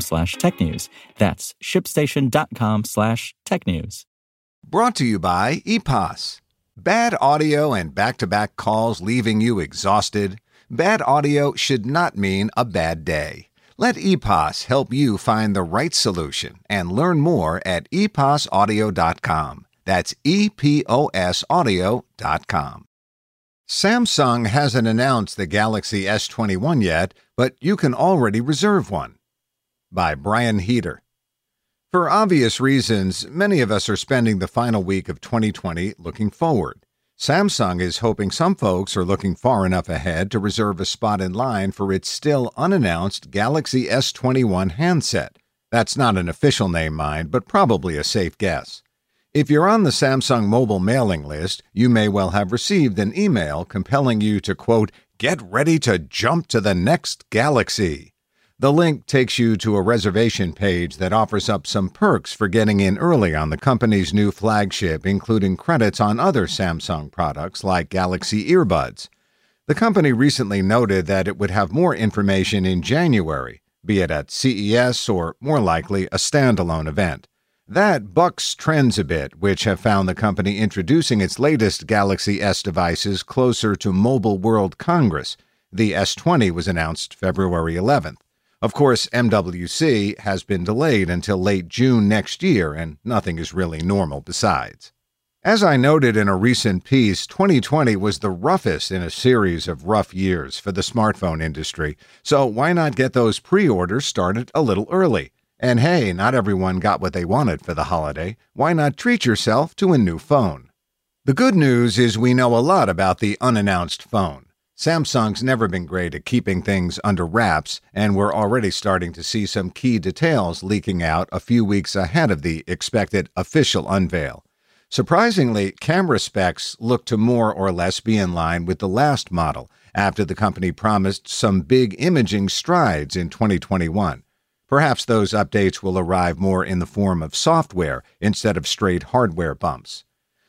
slash technews. That's shipstation.com slash tech news. Brought to you by EPOS. Bad audio and back to back calls leaving you exhausted? Bad audio should not mean a bad day. Let EPOS help you find the right solution and learn more at eposaudio.com. That's E P O S audio.com. Samsung hasn't announced the Galaxy S21 yet, but you can already reserve one. By Brian Heater. For obvious reasons, many of us are spending the final week of 2020 looking forward. Samsung is hoping some folks are looking far enough ahead to reserve a spot in line for its still unannounced Galaxy S21 handset. That's not an official name, mind, but probably a safe guess. If you're on the Samsung mobile mailing list, you may well have received an email compelling you to, quote, get ready to jump to the next Galaxy. The link takes you to a reservation page that offers up some perks for getting in early on the company's new flagship, including credits on other Samsung products like Galaxy earbuds. The company recently noted that it would have more information in January, be it at CES or, more likely, a standalone event. That bucks trends a bit, which have found the company introducing its latest Galaxy S devices closer to Mobile World Congress. The S20 was announced February 11th. Of course, MWC has been delayed until late June next year, and nothing is really normal besides. As I noted in a recent piece, 2020 was the roughest in a series of rough years for the smartphone industry, so why not get those pre orders started a little early? And hey, not everyone got what they wanted for the holiday. Why not treat yourself to a new phone? The good news is we know a lot about the unannounced phone. Samsung's never been great at keeping things under wraps, and we're already starting to see some key details leaking out a few weeks ahead of the expected official unveil. Surprisingly, camera specs look to more or less be in line with the last model after the company promised some big imaging strides in 2021. Perhaps those updates will arrive more in the form of software instead of straight hardware bumps.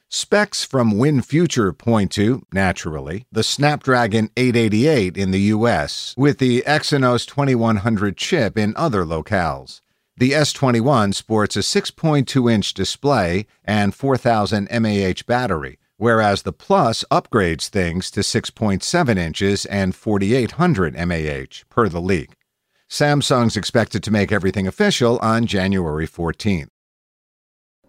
Specs from WinFuture point to, naturally, the Snapdragon 888 in the US, with the Exynos 2100 chip in other locales. The S21 sports a 6.2 inch display and 4000 mAh battery, whereas the Plus upgrades things to 6.7 inches and 4800 mAh, per the leak. Samsung's expected to make everything official on January 14th.